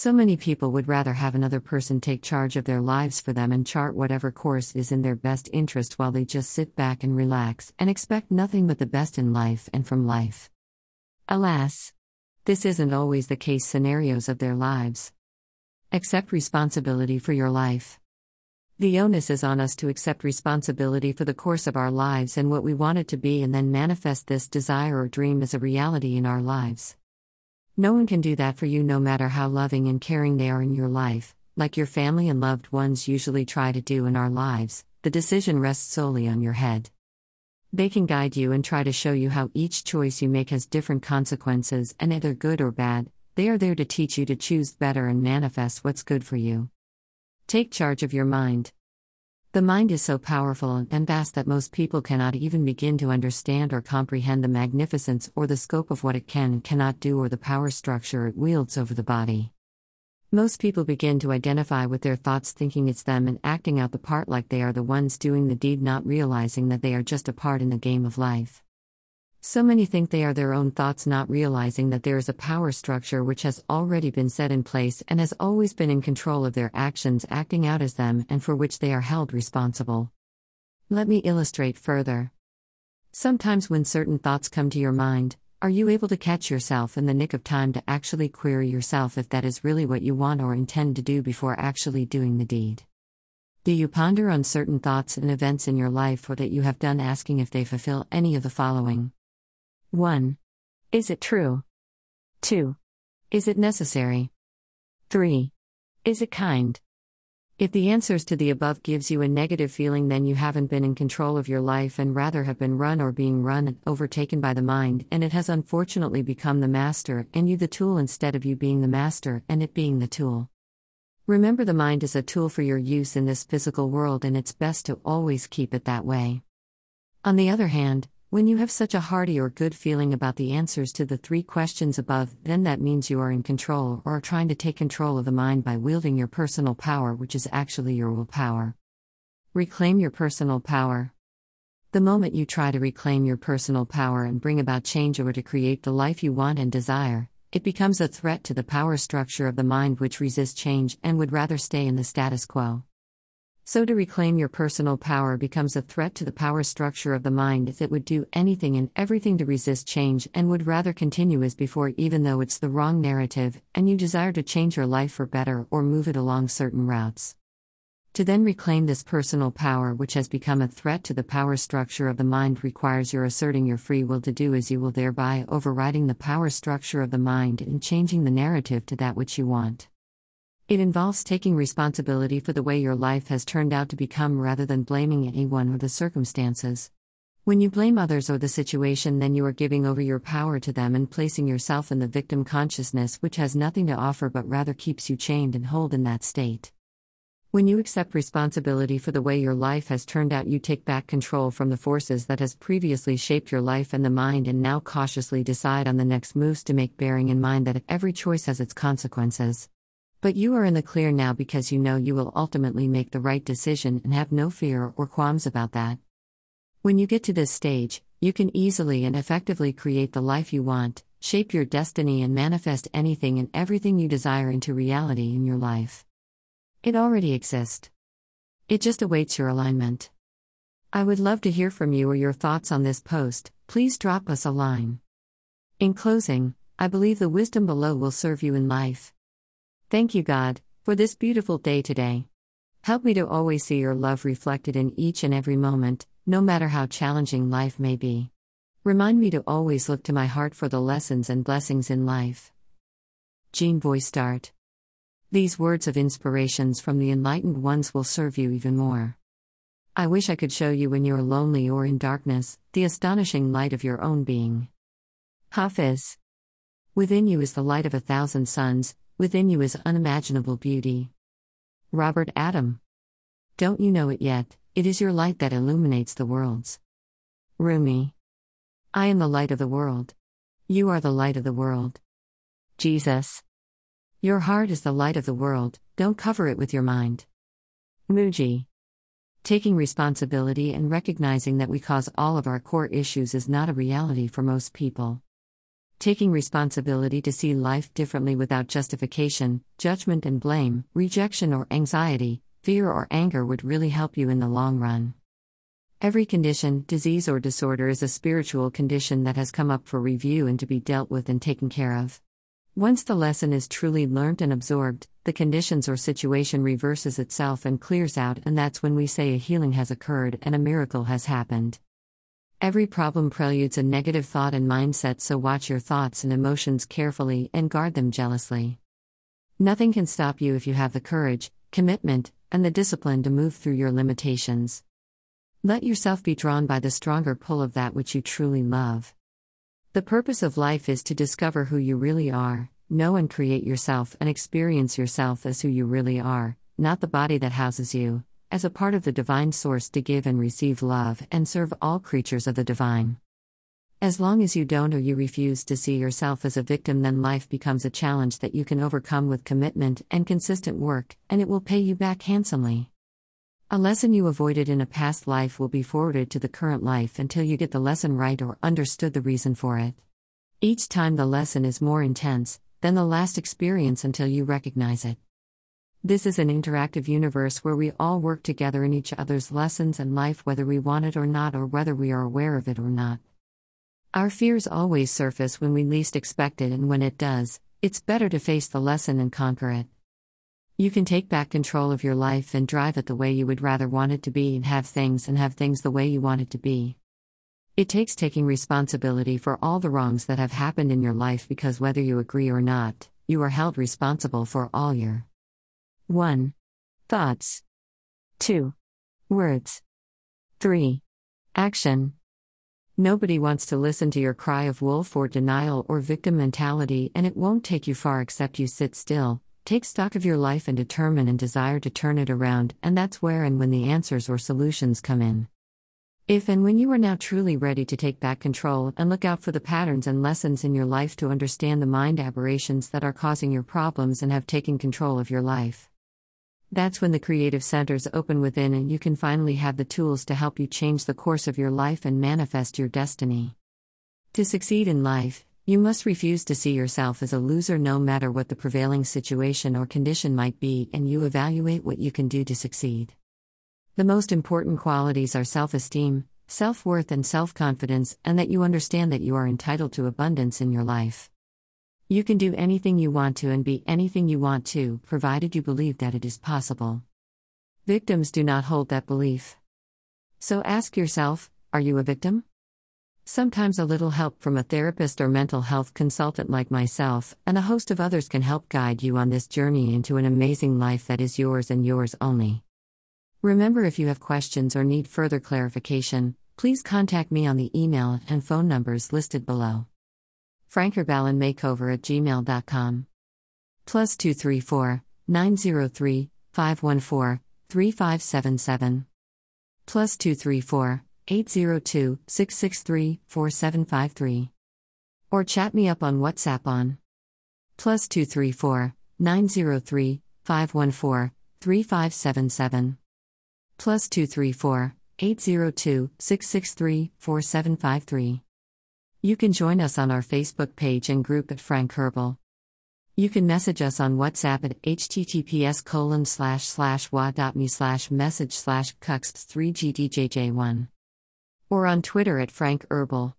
So many people would rather have another person take charge of their lives for them and chart whatever course is in their best interest while they just sit back and relax and expect nothing but the best in life and from life. Alas, this isn't always the case scenarios of their lives. Accept responsibility for your life. The onus is on us to accept responsibility for the course of our lives and what we want it to be and then manifest this desire or dream as a reality in our lives. No one can do that for you no matter how loving and caring they are in your life, like your family and loved ones usually try to do in our lives. The decision rests solely on your head. They can guide you and try to show you how each choice you make has different consequences and either good or bad. They are there to teach you to choose better and manifest what's good for you. Take charge of your mind. The mind is so powerful and vast that most people cannot even begin to understand or comprehend the magnificence or the scope of what it can and cannot do or the power structure it wields over the body. Most people begin to identify with their thoughts, thinking it's them and acting out the part like they are the ones doing the deed, not realizing that they are just a part in the game of life. So many think they are their own thoughts, not realizing that there is a power structure which has already been set in place and has always been in control of their actions, acting out as them, and for which they are held responsible. Let me illustrate further. Sometimes, when certain thoughts come to your mind, are you able to catch yourself in the nick of time to actually query yourself if that is really what you want or intend to do before actually doing the deed? Do you ponder on certain thoughts and events in your life or that you have done asking if they fulfill any of the following? 1. Is it true? 2. Is it necessary? 3. Is it kind? If the answers to the above gives you a negative feeling then you haven't been in control of your life and rather have been run or being run and overtaken by the mind and it has unfortunately become the master and you the tool instead of you being the master and it being the tool. Remember the mind is a tool for your use in this physical world and it's best to always keep it that way. On the other hand, when you have such a hearty or good feeling about the answers to the three questions above, then that means you are in control or are trying to take control of the mind by wielding your personal power, which is actually your willpower. Reclaim your personal power. The moment you try to reclaim your personal power and bring about change or to create the life you want and desire, it becomes a threat to the power structure of the mind which resists change and would rather stay in the status quo. So, to reclaim your personal power becomes a threat to the power structure of the mind it would do anything and everything to resist change and would rather continue as before, even though it's the wrong narrative, and you desire to change your life for better or move it along certain routes. To then reclaim this personal power, which has become a threat to the power structure of the mind, requires your asserting your free will to do as you will, thereby overriding the power structure of the mind and changing the narrative to that which you want. It involves taking responsibility for the way your life has turned out to become rather than blaming anyone or the circumstances. When you blame others or the situation, then you are giving over your power to them and placing yourself in the victim consciousness, which has nothing to offer but rather keeps you chained and hold in that state. When you accept responsibility for the way your life has turned out, you take back control from the forces that has previously shaped your life and the mind and now cautiously decide on the next moves to make bearing in mind that every choice has its consequences. But you are in the clear now because you know you will ultimately make the right decision and have no fear or qualms about that. When you get to this stage, you can easily and effectively create the life you want, shape your destiny, and manifest anything and everything you desire into reality in your life. It already exists. It just awaits your alignment. I would love to hear from you or your thoughts on this post, please drop us a line. In closing, I believe the wisdom below will serve you in life. Thank you, God, for this beautiful day today. Help me to always see your love reflected in each and every moment, no matter how challenging life may be. Remind me to always look to my heart for the lessons and blessings in life. Jean Voistart. These words of inspirations from the enlightened ones will serve you even more. I wish I could show you when you are lonely or in darkness, the astonishing light of your own being. Hafiz. Within you is the light of a thousand suns, Within you is unimaginable beauty. Robert Adam. Don't you know it yet? It is your light that illuminates the worlds. Rumi. I am the light of the world. You are the light of the world. Jesus. Your heart is the light of the world, don't cover it with your mind. Mooji. Taking responsibility and recognizing that we cause all of our core issues is not a reality for most people. Taking responsibility to see life differently without justification, judgment and blame, rejection or anxiety, fear or anger would really help you in the long run. Every condition, disease, or disorder is a spiritual condition that has come up for review and to be dealt with and taken care of. Once the lesson is truly learnt and absorbed, the conditions or situation reverses itself and clears out, and that's when we say a healing has occurred and a miracle has happened. Every problem preludes a negative thought and mindset, so watch your thoughts and emotions carefully and guard them jealously. Nothing can stop you if you have the courage, commitment, and the discipline to move through your limitations. Let yourself be drawn by the stronger pull of that which you truly love. The purpose of life is to discover who you really are, know and create yourself, and experience yourself as who you really are, not the body that houses you, as a part of the divine source to give and receive love and serve all creatures of the divine. As long as you don't or you refuse to see yourself as a victim, then life becomes a challenge that you can overcome with commitment and consistent work, and it will pay you back handsomely. A lesson you avoided in a past life will be forwarded to the current life until you get the lesson right or understood the reason for it. Each time the lesson is more intense than the last experience until you recognize it. This is an interactive universe where we all work together in each other's lessons and life, whether we want it or not, or whether we are aware of it or not. Our fears always surface when we least expect it, and when it does, it's better to face the lesson and conquer it. You can take back control of your life and drive it the way you would rather want it to be, and have things and have things the way you want it to be. It takes taking responsibility for all the wrongs that have happened in your life because whether you agree or not, you are held responsible for all your 1. Thoughts. 2. Words. 3. Action. Nobody wants to listen to your cry of wolf or denial or victim mentality, and it won't take you far except you sit still, take stock of your life, and determine and desire to turn it around, and that's where and when the answers or solutions come in. If and when you are now truly ready to take back control and look out for the patterns and lessons in your life to understand the mind aberrations that are causing your problems and have taken control of your life. That's when the creative centers open within and you can finally have the tools to help you change the course of your life and manifest your destiny. To succeed in life, you must refuse to see yourself as a loser no matter what the prevailing situation or condition might be, and you evaluate what you can do to succeed. The most important qualities are self esteem, self worth, and self confidence, and that you understand that you are entitled to abundance in your life. You can do anything you want to and be anything you want to, provided you believe that it is possible. Victims do not hold that belief. So ask yourself are you a victim? Sometimes a little help from a therapist or mental health consultant like myself, and a host of others can help guide you on this journey into an amazing life that is yours and yours only. Remember, if you have questions or need further clarification, please contact me on the email and phone numbers listed below frankerballenmakeover at gmail.com. Plus 234 903 514 3577. Plus 234 802 663 4753. Or chat me up on WhatsApp on plus 234 903 514 3577. Plus 234 802 663 4753. You can join us on our Facebook page and group at Frank Herbal. You can message us on WhatsApp at https colon slash slash wa.me slash message slash cuxt 3gdjj1. Or on Twitter at Frank Herbal.